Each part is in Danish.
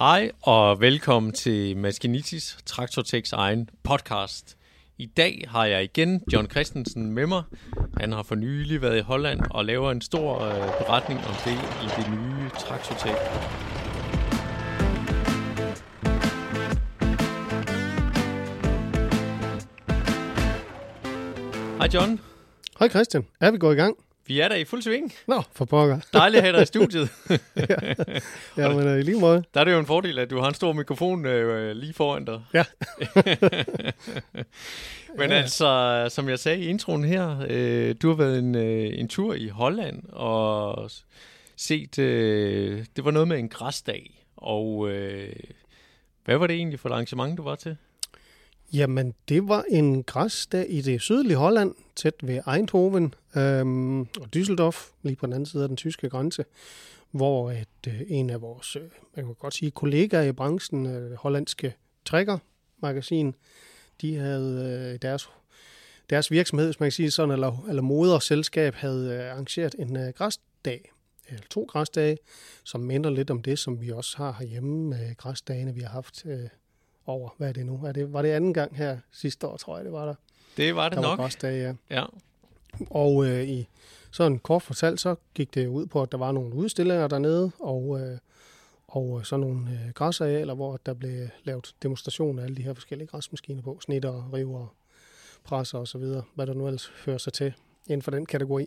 Hej og velkommen til Maskinitis Traktorteks egen podcast. I dag har jeg igen John Christensen med mig. Han har for nylig været i Holland og laver en stor øh, beretning om det i det nye Traktortek. Hej John. Hej Christian, er vi gået i gang? Vi er der i fuld sving. Nå, for pokker. Dejligt at have dig i studiet. Ja, men øh, i lige måde. Der er det jo en fordel, at du har en stor mikrofon øh, lige foran dig. Ja. Men Ja. altså, som jeg sagde i introen her, øh, du har været en, øh, en tur i Holland og set, øh, det var noget med en græsdag. Og øh, hvad var det egentlig for et arrangement, du var til? Jamen, det var en græsdag i det sydlige Holland, tæt ved Eindhoven øhm, og Düsseldorf, lige på den anden side af den tyske grænse, hvor at, øh, en af vores, øh, man kan godt sige, kollegaer i branchen, øh, hollandske Trækker-magasin, de havde øh, deres, deres virksomhed, hvis man kan sige sådan, eller, eller moderselskab, havde øh, arrangeret en øh, græsdag, eller to græsdage, som minder lidt om det, som vi også har herhjemme med græsdagene, vi har haft øh, over, hvad er det nu? Er det, var det anden gang her sidste år, tror jeg, det var der. Det var det Der var nok. græsdage, ja. Ja. Og øh, i sådan kort fortalt, så gik det ud på, at der var nogle udstillinger dernede, og, øh, og sådan nogle øh, græsarealer, hvor der blev lavet demonstrationer af alle de her forskellige græsmaskiner på, snitter, river, presser og så videre, hvad der nu ellers hører sig til inden for den kategori.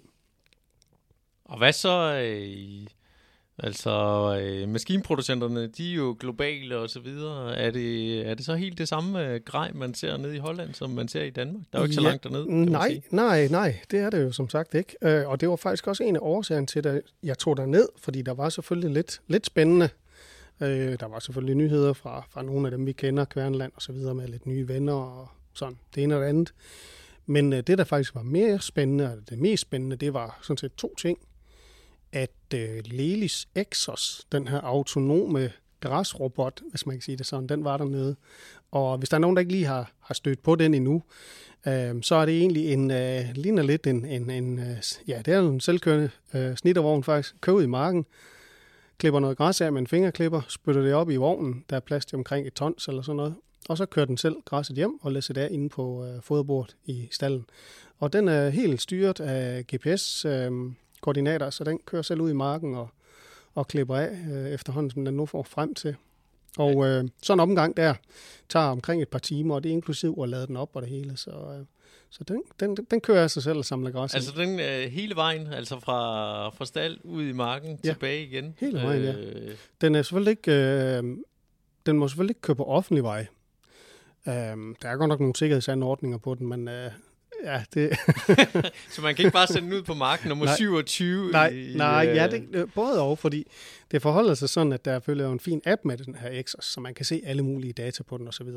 Og hvad så? Øh, altså, øh, maskinproducenterne, de er jo globale og så videre. Er det, er det så helt det samme øh, grej, man ser nede i Holland, som man ser i Danmark? Der er jo ikke så Ja, langt dernede, Nej, nej, nej, det er det jo som sagt ikke. Øh, og det var faktisk også en af årsagerne til, at jeg tog ned, fordi der var selvfølgelig lidt, lidt spændende. Øh, der var selvfølgelig nyheder fra, fra nogle af dem, vi kender, Kværnland og så videre, med lidt nye venner og sådan det ene og det andet. Men øh, det, der faktisk var mere spændende, og det mest spændende, det var sådan set to ting. At øh, Lelis Exos, den her autonome græsrobot, hvis man kan sige det sådan, den var dernede. Og hvis der er nogen, der ikke lige har, har stødt på den endnu, øh, så er det egentlig en, øh, ligner lidt en, en, en øh, ja, det er en selvkørende øh, snittervogn faktisk, kører ud i marken, klipper noget græs af med en fingerklipper, spytter det op i vognen, der er plads til omkring et tons eller sådan noget, og så kører den selv græsset hjem og læser det af inde på øh, foderbordet i stallen. Og den er helt styret af gps øh, GPS-koordinater, så den kører selv ud i marken og, og klipper af øh, efterhånden, som den nu får frem til. Og øh, sådan en omgang der tager omkring et par timer, og det er inklusiv at lade den op og det hele. Så, øh, så den, den, den kører sig selv og samler græs. Altså den øh, hele vejen, altså fra, fra stald ud i marken, Ja. tilbage igen. Hele vejen, ja. Øh, Den er selvfølgelig ikke, øh, den må selvfølgelig ikke køre på offentlig vej. Øh, der er godt nok nogle sikkerhedsanordninger på den, men øh, ja, det, så man kan ikke bare sende den ud på marken nummer Nej. 27? nej, i, nej, øh, ja, det, både og, fordi det forholder sig sådan, at der følger en fin app med den her Exos, så man kan se alle mulige data på den osv.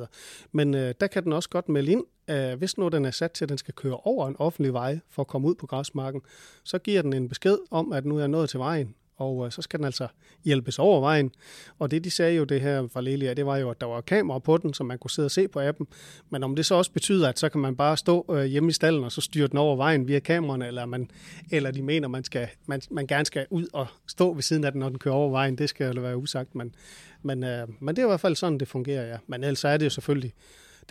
Men øh, der kan den også godt melde ind, øh, hvis nu den er sat til, at den skal køre over en offentlig vej for at komme ud på græsmarken, så giver den en besked om, at nu er jeg nået til vejen, og øh, så skal den altså hjælpes over vejen. Og det, de sagde jo det her fra Lelia, det var jo, at der var kamera på den, så man kunne sidde og se på appen. Men om det så også betyder, at så kan man bare stå øh, hjemme i stallen, og så styre den over vejen via kameraerne, eller, man, eller de mener, man, skal, man, man gerne skal ud og stå ved siden af den, når den kører over vejen, det skal jo være usagt. Men, men, øh, men det er i hvert fald sådan, det fungerer, ja. Men ellers er det jo selvfølgelig,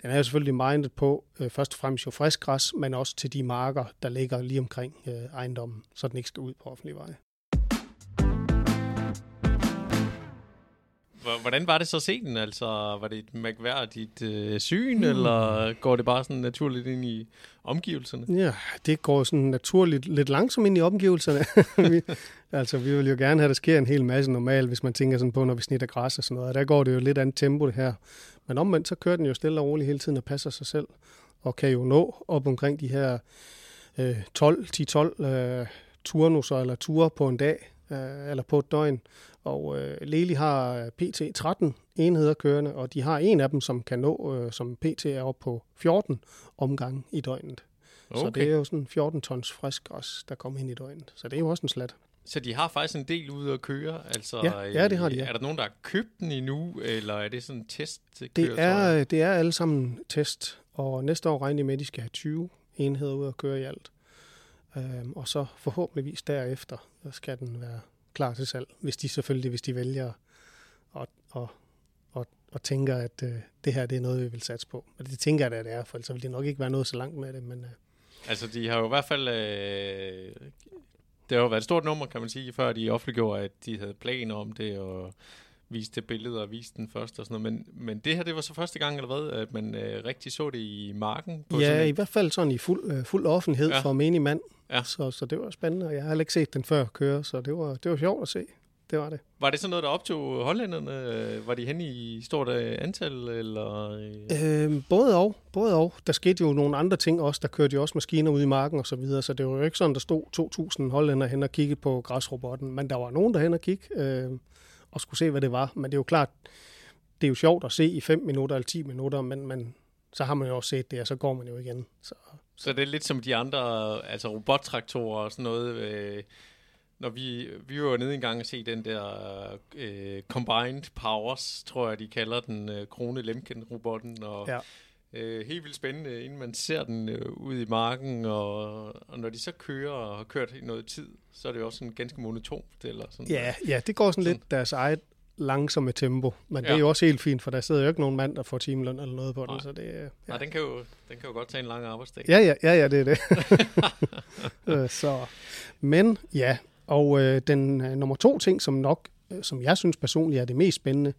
den er jo selvfølgelig mindet på øh, først og fremmest jo frisk græs, men også til de marker, der ligger lige omkring øh, ejendommen, så den ikke skal ud på offentlig vej. Hvordan var det så den? Altså, var det et mærkværdigt øh, syn, mm. eller går det bare sådan naturligt ind i omgivelserne? Ja, det går sådan naturligt lidt langsomt ind i omgivelserne. vi, altså, vi vil jo gerne have, at der sker en hel masse normalt, hvis man tænker sådan på, når vi snitter græs og sådan noget. Og der går det jo lidt andet tempo, det her. Men omvendt, så kører den jo stille og roligt hele tiden og passer sig selv. Og kan jo nå op omkring de her øh, 12, 10-12 øh, turnusser eller ture på en dag, øh, eller på et døgn. Og øh, Leli har øh, pt. 13 enheder kørende, og de har en af dem, som kan nå, øh, som pt. er oppe på 14 omgange i døgnet. Okay. Så det er jo sådan 14 tons frisk græs, der kommer ind i døgnet. Så det er jo også en slat. Så de har faktisk en del ude at køre? Altså, Ja, ja, det har de, ja. Er der nogen, der har købt den endnu, eller er det sådan en test? Det er, det er alle sammen test, og næste år regner de med, at de skal have 20 enheder ud at køre i alt. Øhm, og så forhåbentligvis derefter så skal den være klar til salg, hvis de selvfølgelig, hvis de vælger at, at, og, og tænker, at øh, det her det er noget, vi vil satse på. Og det tænker jeg da, det er, for ellers vil det nok ikke være noget så langt med det. Men, øh. Altså, de har jo i hvert fald... Øh, det har jo været et stort nummer, kan man sige, før de offentliggjorde, at de havde planer om det, og viste det billede og viste den først og sådan noget. Men, men det her, det var så første gang, eller hvad, at man øh, rigtig så det i marken? På ja, i hvert fald sådan i fuld, øh, fuld offentlighed ja. for menig mand. Ja. Så, så det var spændende, og jeg har heller ikke set den før køre, så det var, det var sjovt at se. Det var det. Var det sådan noget, der optog hollænderne? Var de hen i stort øh, antal? Eller? Øh, både og. Både og. Der skete jo nogle andre ting også. Der kørte jo også maskiner ud i marken og så videre, så det var jo ikke sådan, der stod 2.000 hollænder hen og kiggede på græsrobotten. Men der var nogen, der hen og kigge øh, og skulle se, hvad det var. Men det er jo klart, det er jo sjovt at se i 5 minutter eller 10 minutter, men, men så har man jo også set det, og så går man jo igen. Så, så det er lidt som de andre, altså robottraktorer og sådan noget, øh, når vi, vi var jo nede engang og se den der øh, Combined Powers, tror jeg, de kalder den, øh, Krone Lemken-robotten, og ja. Øh, helt vildt spændende, inden man ser den øh, ud i marken, og, og når de så kører og har kørt i noget tid, så er det jo også sådan ganske monotont. Eller sådan ja, ja, det går sådan, sådan lidt deres eget langsomme tempo, men ja. det er jo også helt fint, for der sidder jo ikke nogen mand, der får timeløn eller noget på Nej. den, så det ja. Nej, den kan, jo, den kan jo godt tage en lang arbejdsdag. Ja, ja, ja, ja det er det. Øh, så, men ja, og øh, den øh, nummer to ting, som nok, øh, som jeg synes personligt er det mest spændende,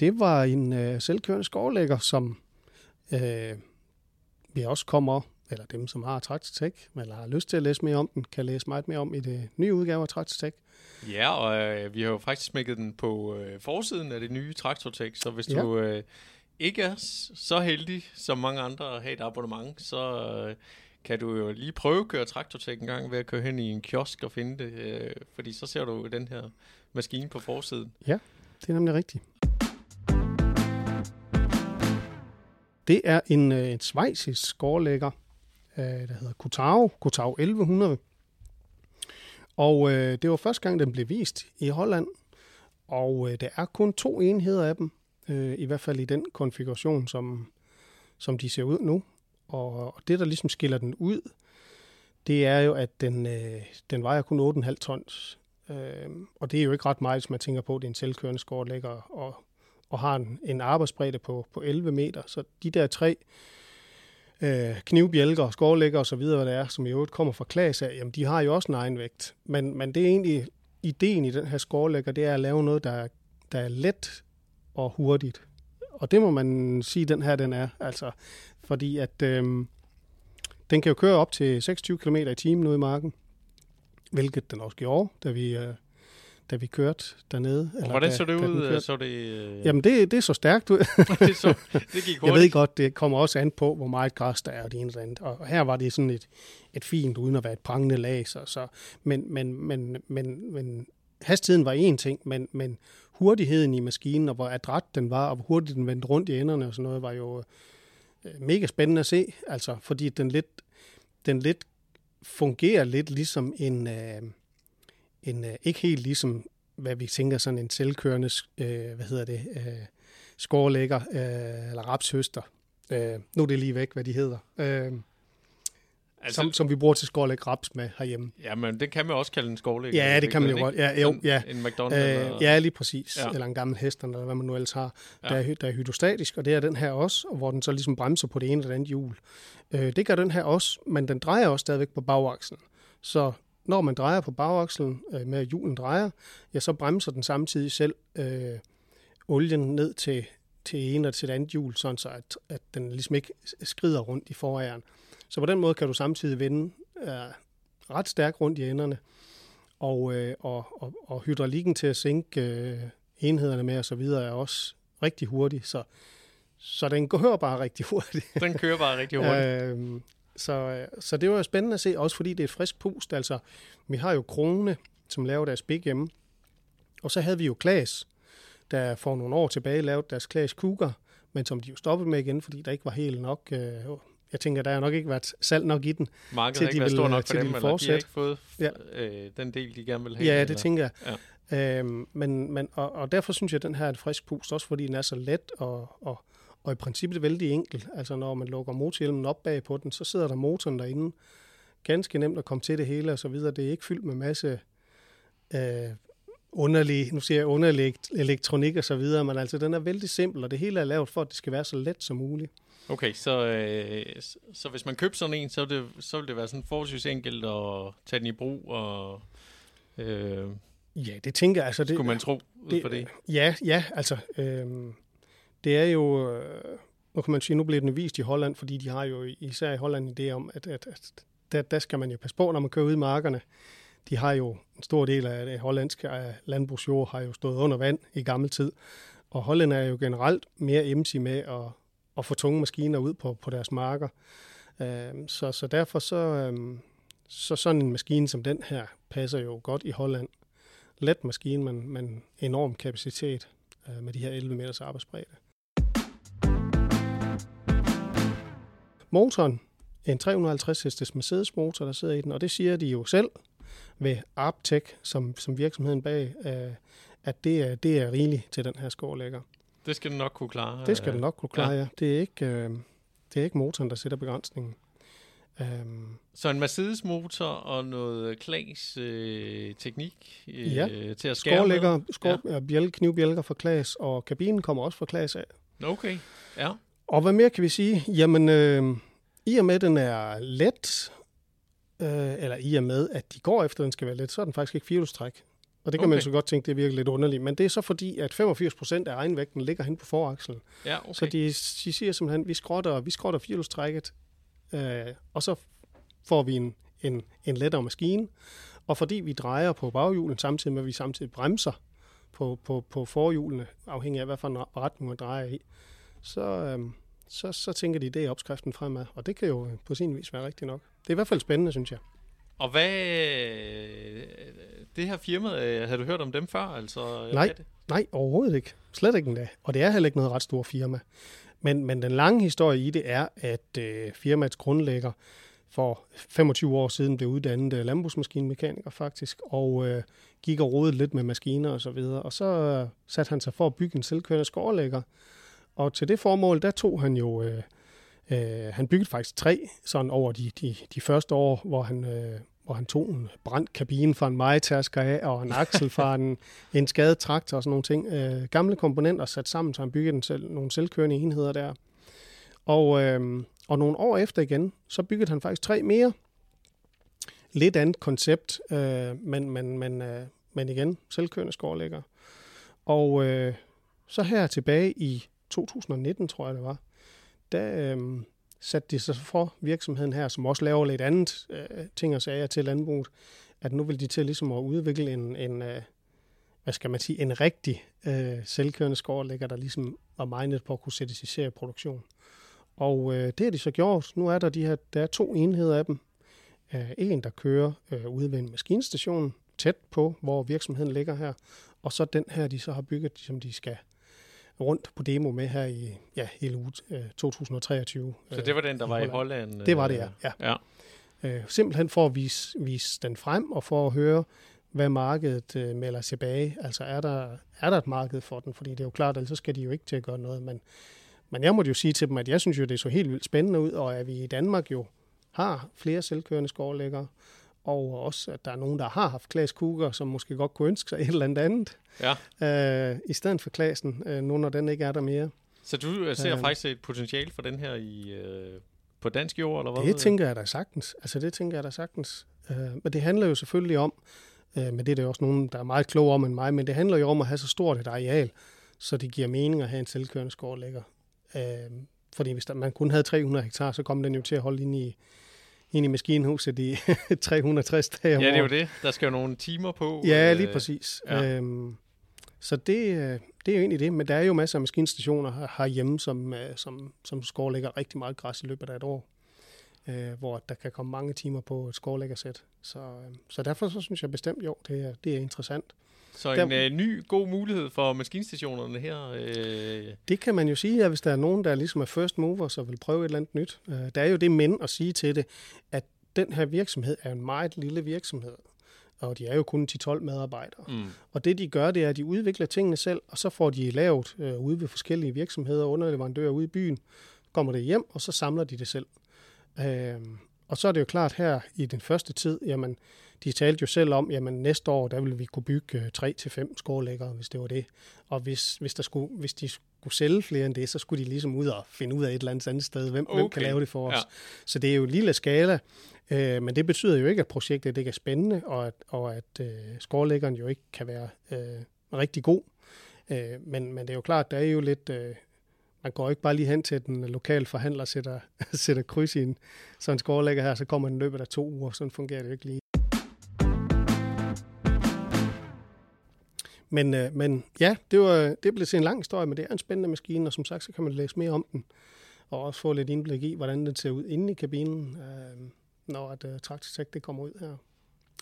det var en øh, selvkørende skovlægger, som øh, vi også kommer, eller dem, som har Traktortek, eller har lyst til at læse mere om den, kan læse meget mere om i det nye udgave af Traktortek. Ja, og øh, vi har jo faktisk smækket den på øh, forsiden af det nye Traktortek, så hvis ja. du øh, ikke er så heldig som mange andre at have et abonnement, så øh, kan du jo lige prøve at køre traktortek en gang ved at køre hen i en kiosk og finde det, øh, fordi så ser du den her maskine på forsiden. Ja, det er nemlig rigtigt. Det er en, øh, en svejsisk skårlægger, øh, der hedder Kutau, Kutau 1100. Og øh, det var første gang, den blev vist i Holland, og øh, der er kun to enheder af dem, øh, i hvert fald i den konfiguration, som, som de ser ud nu. Og det, der ligesom skiller den ud, det er jo, at den, øh, den vejer kun 8,5 tons. Øh, og det er jo ikke ret meget, hvis man tænker på, at det er en selvkørende skårlægger og, og har en, en arbejdsbredde på, på 11 meter. Så de der tre øh, knivbjælker, skovlægger og så videre, hvad det er, som i øvrigt kommer fra Klaas af, jamen de har jo også en egen vægt. Men, men det er egentlig ideen i den her skovlægger, det er at lave noget, der, der er let og hurtigt. Og det må man sige, den her den er. Altså, fordi at øh, den kan jo køre op til 26 km i timen ude i marken, hvilket den også gjorde, da vi, øh, da vi kørte dernede. Eller hvordan så det ud? Så det, øh... Jamen, det, det så stærkt ud. det, så, det gik hurtigt. Jeg ved godt, det kommer også an på, hvor meget græs der er og det ene og andet. Og her var det sådan et, et fint, uden at være et prangende lag. Så, så, men, men, men, men, men hastigheden var en ting, men, men hurtigheden i maskinen, og hvor adræt den var, og hvor hurtigt den vendte rundt i enderne og sådan noget, var jo Øh, mega spændende at se, altså, fordi den lidt, den lidt fungerer lidt ligesom en, øh, en øh, ikke helt ligesom, hvad vi tænker sådan en selvkørende, øh, hvad hedder det, øh, skårlægger øh, eller rapshøster. Øh, nu er det lige væk, hvad de hedder. Øh, Altså, som, som vi bruger til skårlæg raps med herhjemme. Ja, men det kan man også kalde en skårlæg. Ja, det kan man jo godt. Ja, jo, ja. En, en McDonald's? Øh, eller... Ja, lige præcis. Ja. Eller en gammel hest, eller hvad man nu ellers har. Ja. Der, er, der er hydrostatisk, og det er den her også, hvor den så ligesom bremser på det ene eller andet hjul. Øh, det gør den her også, men den drejer også stadigvæk på bagakslen. Så når man drejer på bagakslen øh, med at hjulen drejer, ja, så bremser den samtidig selv øh, olien ned til, til en eller til et andet hjul, sådan så at, at den ligesom ikke skrider rundt i foræren. Så på den måde kan du samtidig vende øh, ret stærkt rundt i enderne, og, øh, og, og, og hydraulikken til at sænke øh, enhederne med og så videre er også rigtig hurtig, så, så den kører bare rigtig hurtigt. Den kører bare rigtig hurtigt. øh, så, så det var spændende at se, også fordi det er et frisk pust. Altså, vi har jo Krone, som laver deres big hjemme, og så havde vi jo Klaas, der for nogle år tilbage lavede deres Klaas Cougar, men som de jo stoppede med igen, fordi der ikke var helt nok øh, jeg tænker, der har nok ikke været salg nok i den. Markedet til, har ikke været stor nok for dem, de eller de har ikke fået ja. øh, den del, de gerne vil have. Ja, det eller? tænker jeg. Ja. Øhm, men, men, og, og derfor synes jeg, at den her er et frisk pust, også fordi den er så let og, og, og i princippet vældig enkel. Altså når man lukker motorhjelmen op bag på den, så sidder der motoren derinde. Ganske nemt at komme til det hele og så videre. Det er ikke fyldt med masse øh, underlig, nu siger jeg underlig elektronik og så videre, men altså den er vældig simpel, og det hele er lavet for, at det skal være så let som muligt. Okay, så, øh, så hvis man køber sådan en, så vil det, så vil det være sådan forholdsvis enkelt at tage den i brug, og øh, Ja, det tænker jeg. Altså, det, skulle man tro ud det, for det? Ja, ja, altså, øh, det er jo, øh, nu kan man sige, nu bliver den vist i Holland, fordi de har jo især i Holland en idé om, at, at, at der, der skal man jo passe på, når man kører ud i markerne. De har jo en stor del af det hollandske landbrugsjord har jo stået under vand i gammel tid, og Holland er jo generelt mere emsig med at, at få tunge maskiner ud på, på deres marker. Øh, så, så derfor så, øh, så sådan en maskine som den her passer jo godt i Holland. Let maskine, men, men enorm kapacitet med de her 11 meters arbejdsbredde. Motoren, en 350 hestes Mercedes motor, der sidder i den, og det siger de jo selv ved Arptech, som, som virksomheden bag, øh, at det er, det er rigeligt til den her skårlægger. Det skal den nok kunne klare. Det skal den nok kunne klare, ja. ja. Det, er ikke, øh, det er ikke motoren, der sætter begrænsningen. Um, så en Mercedes motor og noget Klaas øh, teknik øh, ja. til at skære Skårlægger, skår, ja. bjæl, knivbjælker fra Klaas, og kabinen kommer også fra Klaas af. Okay, ja. Og hvad mere kan vi sige? Jamen, øh, i og med, at den er let, øh, eller i og med, at de går efter, at den skal være let, så er den faktisk ikke firehjulstræk. Og det kan okay. man så godt tænke, det virker lidt underligt. Men det er så fordi, at 85 procent af egenvægten ligger hen på forakslen. Ja, okay. Så de, de siger simpelthen, at vi skrotter, vi skrotter firehjulstrækket, øh, og så får vi en, en, en lettere maskine. Og fordi vi drejer på baghjulen, samtidig med, at vi samtidig bremser på, på, på forhjulene, afhængig af, hvad for en retning man drejer i, så, øh, så, så tænker de, det er opskriften fremad. Og det kan jo på sin vis være rigtigt nok. Det er i hvert fald spændende, synes jeg. Og hvad... Det her firma, øh, har du hørt om dem før? Altså, nej, det? nej, overhovedet ikke. Slet ikke endda. Og det er heller ikke noget ret stort firma. Men, men den lange historie i det er, at øh, firmaets grundlægger for 25 år siden blev uddannet øh, landbrugsmaskinmekaniker faktisk, og øh, gik og rodede lidt med maskiner og så videre. Og så øh, satte han sig for at bygge en selvkørende skårlægger. Og til det formål, der tog han jo... Øh, øh, han byggede faktisk tre sådan over de, de, de første år, hvor han, øh, hvor han tog en brændt kabine fra en majtasker af, og en aksel fra en, en skadet traktor og sådan nogle ting. Øh, gamle komponenter sat sammen, så han byggede den selv, nogle selvkørende enheder der. Og, øh, og nogle år efter igen, så byggede han faktisk tre mere. Lidt andet koncept, øh, men, men, men, øh, men igen, selvkørende skårlægger. Og øh, så her tilbage i 2019, tror jeg det var, der, øh, satte de sig for virksomheden her, som også laver lidt andet øh, ting og sager til landbruget, at nu vil de til ligesom at udvikle en, en øh, hvad skal man sige, en rigtig øh, selvkørende skovlægger, der ligesom var mindet på at kunne sættes i serieproduktion. Og øh, det har de så gjort. Nu er der de her, der er to enheder af dem. Øh, en, der kører øh, ude ved en maskinstation, tæt på, hvor virksomheden ligger her. Og så den her, de så har bygget, som de skal rundt på demo med her i ja, hele uge øh, 2023. Så det var den, der var i Holland? Holland det var det, ja. ja. ja. Øh, simpelthen for at vise, vise den frem og for at høre, hvad markedet øh, melder tilbage. Altså er der, er der et marked for den? Fordi det er jo klart, at så skal de jo ikke til at gøre noget. Men, men jeg måtte jo sige til dem, at jeg synes jo, det så helt vildt spændende ud, og at vi i Danmark jo har flere selvkørende skovlæggere, og også, at der er nogen, der har haft Klaas Kuger, som måske godt kunne ønske sig et eller andet andet, ja. øh, i stedet for Klasen, øh, nu når den ikke er der mere. Så du øh, ser øh, faktisk et potentiale for den her i, øh, på dansk jord, eller hvad? Det tænker jeg da sagtens. Altså, det tænker jeg da sagtens. Øh, men det handler jo selvfølgelig om, øh, men det er der også nogen, der er meget klogere om end mig, men det handler jo om at have så stort et areal, så det giver mening at have en selvkørende skovlægger. Øh, fordi hvis der, man kun havde 300 hektar, så kom den jo til at holde ind i ind i maskinhuset i 360 dage Ja, det er jo det. Der skal jo nogle timer på. Ja, lige øh, præcis. Ja. Øhm, så det, øh, det er jo egentlig det, men der er jo masser af maskinstationer herhjemme, som, øh, som, som skovlægger rigtig meget græs i løbet af et år, øh, hvor der kan komme mange timer på et skovlæggersæt. Så, så derfor så synes jeg bestemt, jo, det er, det er interessant. Så en der, øh, ny god mulighed for maskinstationerne her? Øh. Det kan man jo sige, at hvis der er nogen, der ligesom er first mover, så vil prøve et eller andet nyt. Øh, der er jo det men at sige til det, at den her virksomhed er en meget lille virksomhed og de er jo kun 10-12 medarbejdere. Mm. Og det de gør, det er, at de udvikler tingene selv, og så får de lavet øh, ude ved forskellige virksomheder, underleverandører ude i byen, kommer det hjem, og så samler de det selv. Øh, og så er det jo klart her i den første tid, jamen, de talte jo selv om, jamen næste år, der vil vi kunne bygge 3 til fem skårlæggere, hvis det var det. Og hvis, hvis, der skulle, hvis de skulle sælge flere end det, så skulle de ligesom ud og finde ud af et eller andet andet sted, hvem, okay. hvem kan lave det for os. Ja. Så det er jo en lille skala, øh, men det betyder jo ikke, at projektet ikke er spændende, og at, og at øh, skårlæggeren jo ikke kan være øh, rigtig god. Øh, men, men det er jo klart, der er jo lidt... Øh, man går ikke bare lige hen til den lokale forhandler og sætter, sætter kryds i en sådan en skårlægger her, så kommer den løbet af to uger. Sådan fungerer det jo ikke lige. Men, øh, men ja, det, var, det blev til en lang historie, men det er en spændende maskine, og som sagt, så kan man læse mere om den, og også få lidt indblik i, hvordan den ser ud inde i kabinen, øh, når at, uh, Traktortek det kommer ud her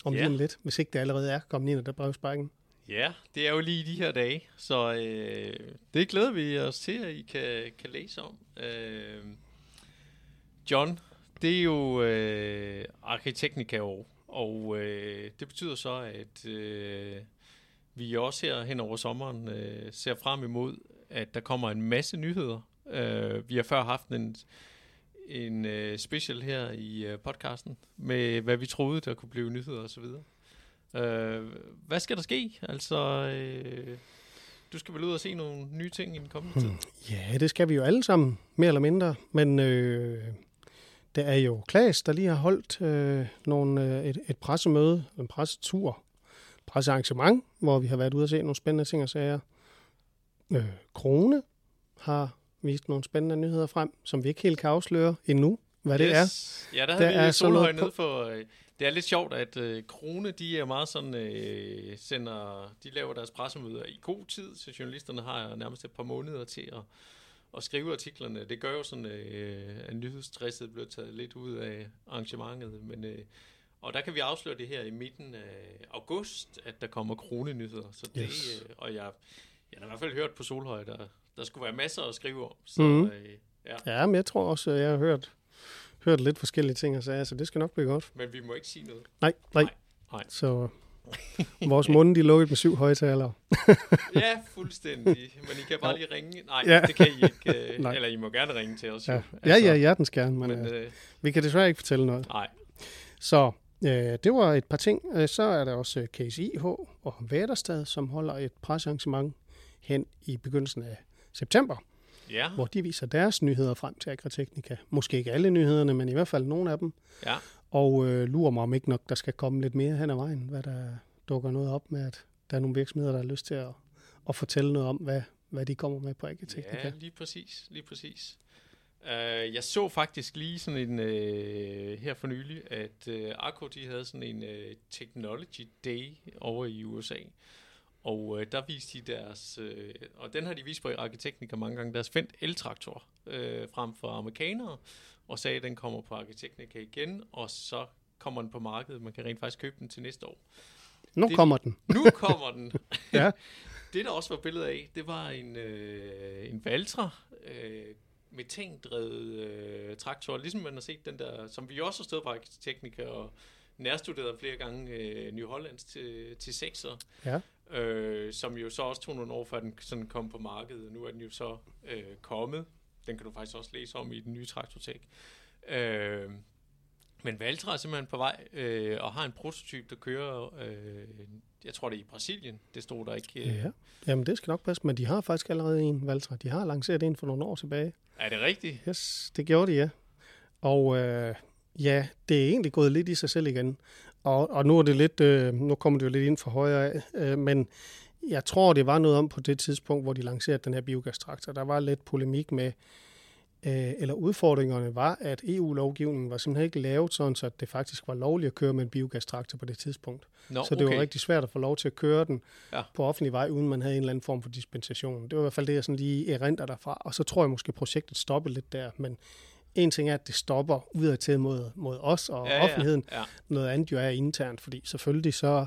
om ja. lige lidt, hvis ikke det allerede er kommet ind der brevsprækken. Ja, det er jo lige de her dage, så øh, det glæder vi os til, at I kan, kan læse om. Øh, John, det er jo øh, Arkitektnika år, og øh, det betyder så, at øh, vi også her hen over sommeren øh, ser frem imod, at der kommer en masse nyheder. Øh, vi har før haft en, en øh, special her i øh, podcasten med, hvad vi troede, der kunne blive nyheder osv. Øh, hvad skal der ske? Altså, øh, du skal vel ud og se nogle nye ting i den kommende tid? Ja, det skal vi jo alle sammen, mere eller mindre. Men øh, der er jo Klaas, der lige har holdt øh, nogle, øh, et, et pressemøde, en pressetur, pressearrangement, hvor vi har været ude og se nogle spændende ting og sager. Øh, Krone har vist nogle spændende nyheder frem, som vi ikke helt kan afsløre endnu, hvad yes. det er. Ja, der, der har vi Solhøj nede for... Øh, det er lidt sjovt, at øh, Krone, de er meget sådan, øh, sender, de laver deres pressemøder i god tid, så journalisterne har nærmest et par måneder til at, at skrive artiklerne. Det gør jo sådan, øh, at nyhedsstresset bliver taget lidt ud af arrangementet, men øh, og der kan vi afsløre det her i midten af august, at der kommer kronenyheder. Så det, yes. øh, og jeg, jeg har i hvert fald hørt på Solhøj, der, der skulle være masser at skrive om. Så, mm. øh, ja. ja, men jeg tror også, jeg har hørt, hørt lidt forskellige ting og sager, så det skal nok blive godt. Men vi må ikke sige noget. Nej, nej. nej. nej. Så vores munde, de er lukket med syv højtalere. ja, fuldstændig. Men I kan bare lige ringe. Nej, ja. det kan I ikke. Øh, eller I må gerne ringe til os. Ja, jo. Altså, ja, ja, hjertens gerne. Men, men øh, vi kan desværre ikke fortælle noget. Nej. Så øh, det var et par ting. Øh, så er der også KSIH og Væderstad, som holder et pressearrangement hen i begyndelsen af september, ja. hvor de viser deres nyheder frem til Agriteknika. Måske ikke alle nyhederne, men i hvert fald nogle af dem. Ja. Og øh, lurer mig om ikke nok, der skal komme lidt mere hen ad vejen, hvad der dukker noget op med, at der er nogle virksomheder, der har lyst til at, at fortælle noget om, hvad, hvad de kommer med på Agriteknika. Ja, lige præcis. Lige præcis. Uh, jeg så faktisk lige sådan en, uh, her for nylig, at uh, Arco de havde sådan en uh, Technology Day over i USA. Og uh, der viste de deres, uh, og den har de vist på Arkiteknika mange gange, deres Fendt el-traktor uh, frem for amerikanere, og sagde, at den kommer på Arkiteknika igen, og så kommer den på markedet. Man kan rent faktisk købe den til næste år. Nu det, kommer den. Nu kommer den. ja. Det, der også var billede af, det var en, uh, en Valtra uh, metandrevet øh, traktor, ligesom man har set den der, som vi også har stået på Arkiteknika og nærstuderet flere gange øh, New Hollands til, til 6'er. Ja. Øh, som jo så også tog nogle år, før den sådan kom på markedet. Nu er den jo så øh, kommet. Den kan du faktisk også læse om i den nye Traktortek. Øh, men Valtra er simpelthen på vej øh, og har en prototype, der kører, øh, jeg tror det er i Brasilien, det stod der ikke. Øh. Ja, jamen det skal nok passe, men de har faktisk allerede en Valtra. De har lanceret en for nogle år tilbage. Er det rigtigt? Yes, det gjorde de, ja. Og øh, ja, det er egentlig gået lidt i sig selv igen. Og, og nu er det lidt, øh, nu kommer det jo lidt ind for højre af, øh, men jeg tror, det var noget om på det tidspunkt, hvor de lancerede den her biogastraktor. Der var lidt polemik med, øh, eller udfordringerne var, at EU-lovgivningen var simpelthen ikke lavet sådan, så det faktisk var lovligt at køre med en biogastraktor på det tidspunkt. Nå, så det okay. var rigtig svært at få lov til at køre den ja. på offentlig vej, uden man havde en eller anden form for dispensation. Det var i hvert fald det, jeg sådan lige erindrer derfra. Og så tror jeg måske, projektet stoppede lidt der, men en ting er, at det stopper ud af til mod, mod os og ja, offentligheden. Ja, ja. Noget andet jo er internt, fordi selvfølgelig så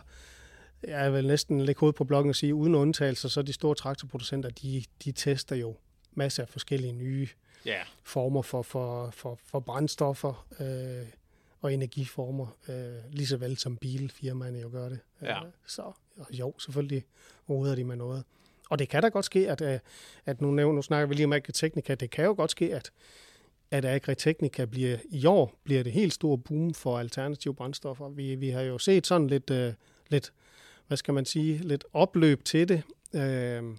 jeg vil næsten lægge hovedet på blokken og sige, uden undtagelser, så de store traktorproducenter, de, de tester jo masser af forskellige nye yeah. former for, for, for, for brændstoffer øh, og energiformer, øh, lige så vel som bilfirmaerne jo gør det. Ja. Øh, så jo, selvfølgelig råder de med noget. Og det kan da godt ske, at, øh, at nu, nævner, nu snakker vi lige om Teknika, det kan jo godt ske, at at Agritechnica bliver, i år bliver det helt store boom for alternative brændstoffer. Vi, vi har jo set sådan lidt, øh, lidt, hvad skal man sige, lidt opløb til det. Øh,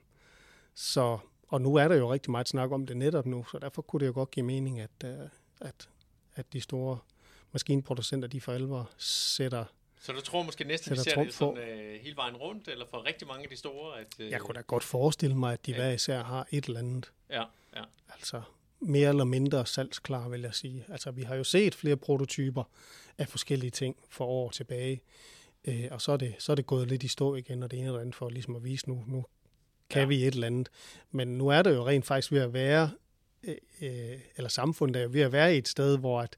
så, og nu er der jo rigtig meget snak om det netop nu, så derfor kunne det jo godt give mening, at, øh, at, at de store maskinproducenter, de for alvor sætter så du tror måske næsten, vi ser det sådan, øh, hele vejen rundt, eller for rigtig mange af de store? At, øh, jeg kunne da godt forestille mig, at de ja. hver især har et eller andet. Ja, ja. Altså mere eller mindre salgsklar, vil jeg sige. Altså vi har jo set flere prototyper af forskellige ting for år tilbage, øh, og så er, det, så er det gået lidt i stå igen, og det ene eller andet for ligesom at vise, nu, nu kan ja. vi et eller andet. Men nu er det jo rent faktisk ved at være, øh, øh, eller samfundet er ved at være i et sted, hvor at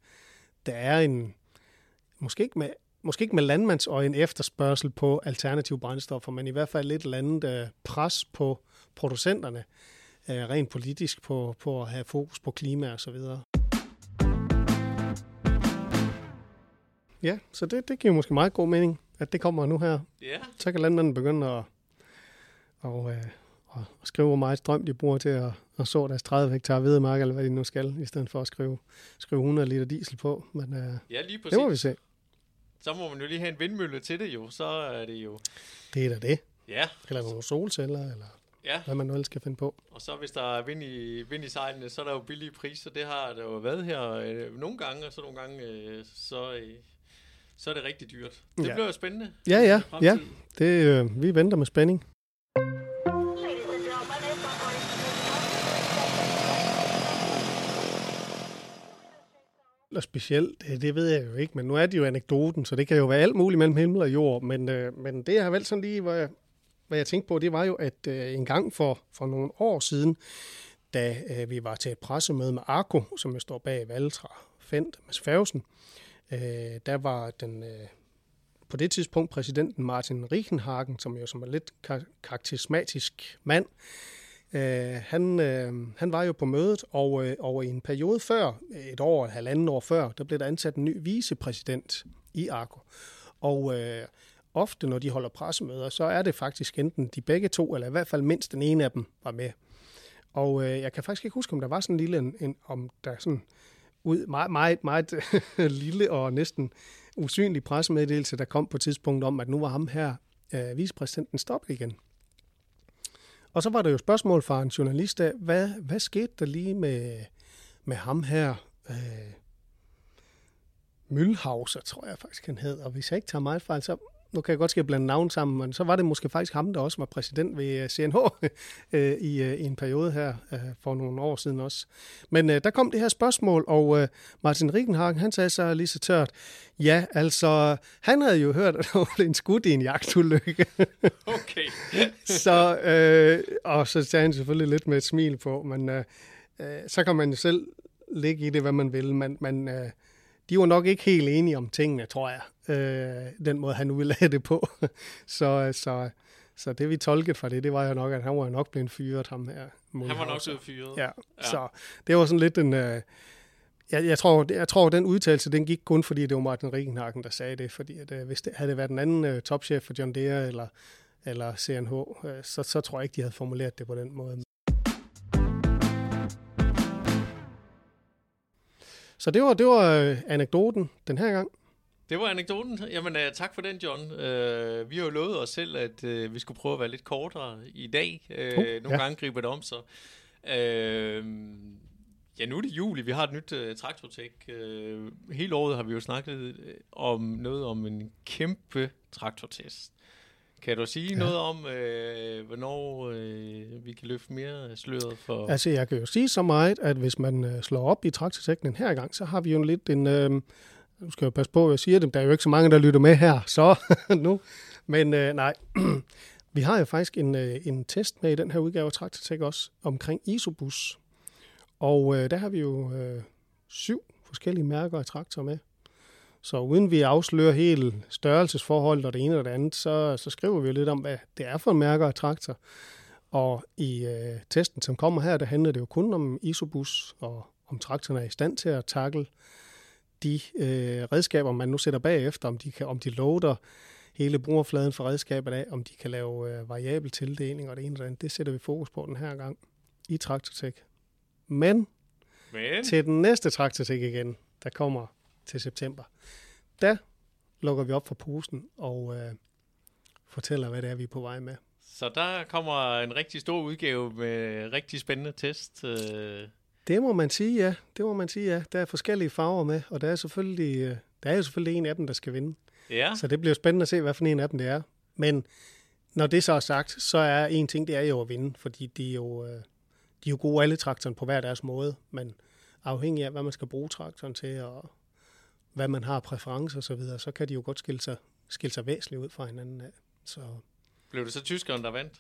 der er en, måske ikke med måske ikke med landmandsøjen efterspørgsel på alternative brændstoffer, men i hvert fald lidt eller andet øh, pres på producenterne, rent politisk på, på at have fokus på klima og så videre. Ja, så det, det giver måske meget god mening, at det kommer nu her. Ja. Så kan landmanden begynde at, og, øh, at skrive, hvor meget strøm de bruger til at, at så deres 30 hektar hvedemark, eller hvad de nu skal, i stedet for at skrive, skrive 100 liter diesel på. Men øh, ja, lige præcis. det må vi se. Så må man jo lige have en vindmølle til det jo, så er det jo... Det er da det. Ja. Eller nogle solceller, eller ja. hvad man nu ellers skal finde på. Og så hvis der er vind i, vind i sejlene, så er der jo billige priser. Det har der jo været her øh, nogle gange, og så nogle gange, øh, så, øh, så er det rigtig dyrt. Det ja. bliver jo spændende. Ja, ja, ja. Det, øh, vi venter med spænding. og specielt, det, det ved jeg jo ikke, men nu er det jo anekdoten, så det kan jo være alt muligt mellem himmel og jord, men, øh, men det har vel sådan lige, hvad jeg, hvad jeg tænkte på, det var jo, at øh, en gang for, for nogle år siden, da øh, vi var til et pressemøde med Arco, som jeg står bag Valtra Fendt, Mads Færgesen, øh, der var den, øh, på det tidspunkt præsidenten Martin Riechenhagen, som jo som er lidt kar- karakterismatisk mand, Øh, han, øh, han var jo på mødet, og, øh, og i en periode før, et år, halvanden år før, der blev der ansat en ny vicepræsident i Arco. Og øh, ofte, når de holder pressemøder, så er det faktisk enten de begge to, eller i hvert fald mindst den ene af dem var med. Og øh, jeg kan faktisk ikke huske, om der var sådan en lille, en, en, om der sådan ud, meget, meget, meget lille og næsten usynlig pressemeddelelse, der kom på et tidspunkt om, at nu var ham her, øh, vicepræsidenten, stoppet igen. Og så var der jo spørgsmål fra en journalist af, hvad, hvad skete der lige med, med ham her, øh, Mølhauser, tror jeg faktisk, han hed. Og hvis jeg ikke tager meget fejl, så nu kan jeg godt skal blande navn sammen, men så var det måske faktisk ham, der også var præsident ved CNH øh, i, øh, i en periode her øh, for nogle år siden også. Men der kom det her spørgsmål, og Martin Rickenhagen, han sagde så lige så tørt, ja, altså, han havde jo hørt, at der var en skud i en jagtulykke. okay. så, øh, og så sagde han selvfølgelig lidt med et smil på, men øh, så kan man jo selv ligge i det, hvad man vil, men, men øh, de var nok ikke helt enige om tingene, tror jeg, øh, den måde, han udlagde det på. så, så, så det, vi tolkede fra det, det var jo nok, at han var nok blevet fyret, ham her. Han var nok blevet fyret. Ja, ja, så det var sådan lidt en... Øh, jeg, jeg, tror, jeg tror, den udtalelse, den gik kun, fordi det var Martin Rickenhagen, der sagde det. Fordi at, øh, hvis det havde været en anden øh, topchef for John Deere eller, eller CNH, øh, så, så tror jeg ikke, de havde formuleret det på den måde. Så det var, det var øh, anekdoten den her gang. Det var anekdoten. Jamen, uh, tak for den, John. Uh, vi har jo lovet os selv, at uh, vi skulle prøve at være lidt kortere i dag. Uh, uh, nogle ja. gange griber det om sig. Uh, ja, nu er det juli. Vi har et nyt uh, traktortek. Uh, hele året har vi jo snakket om noget om en kæmpe traktortest. Kan du sige ja. noget om, øh, hvornår øh, vi kan løfte mere sløret for... Altså, jeg kan jo sige så meget, at hvis man øh, slår op i traktorteknen her gang, så har vi jo lidt en... Øh, nu skal jeg passe på, at jeg siger det, der er jo ikke så mange, der lytter med her, så nu. Men øh, nej, vi har jo faktisk en, øh, en test med i den her udgave af Traktortek også, omkring Isobus. Og øh, der har vi jo øh, syv forskellige mærker af traktor med. Så uden vi afslører hele størrelsesforholdet og det ene og det andet, så, så skriver vi lidt om, hvad det er for en mærker af traktor. Og i øh, testen, som kommer her, der handler det jo kun om isobus og om traktoren er i stand til at takle de øh, redskaber, man nu sætter bagefter, om de, kan, om de loader hele brugerfladen for redskabet af, om de kan lave øh, variabel tildeling og det ene det andet. Det sætter vi fokus på den her gang i Traktortek. Men Men til den næste traktortik igen, der kommer til september, der lukker vi op for posen og øh, fortæller, hvad det er, vi er på vej med. så der kommer en rigtig stor udgave med rigtig spændende test. Øh, Det må man sige, ja. Det må man sige, ja. Der er forskellige farver med, og der er selvfølgelig, øh, der er jo selvfølgelig en af dem, der skal vinde. ja, Så det bliver spændende at se, hvad for en af dem det er. Men når det så er sagt, så er en ting, det er jo at vinde, fordi de er jo, øh, de er jo gode alle traktoren på hver deres måde, men afhængig af, hvad man skal bruge traktoren til, og hvad man har af præferencer osv., så, videre, så kan de jo godt skille sig, skille sig væsentligt ud fra hinanden af. Så blev det så tyskeren, der vandt?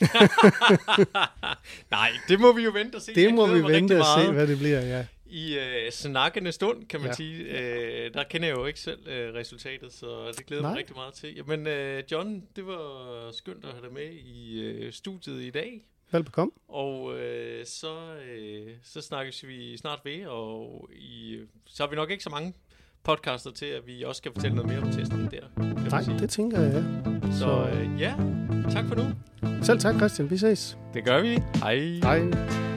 Nej, det må vi jo vente og se. det Jeg må vi vente og se, hvad det bliver, ja. I øh, snakkende stund, kan man ja. Sige. Øh, der kender jeg jo ikke selv øh, resultatet, så det glæder jeg mig Nej. rigtig meget til. Jamen, øh, John, det var skønt at have dig med i øh, studiet i dag. Velbekomme. Og øh, så, øh, så snakkes vi snart ved, og i, så har vi nok ikke så mange podcaster til, at vi også skal fortælle noget mere om testen der. Kan Nej, sige. det tænker jeg, ja. Så øh, ja, tak for nu. Selv tak, Christian. Vi ses. Det gør vi. Hej. Hej.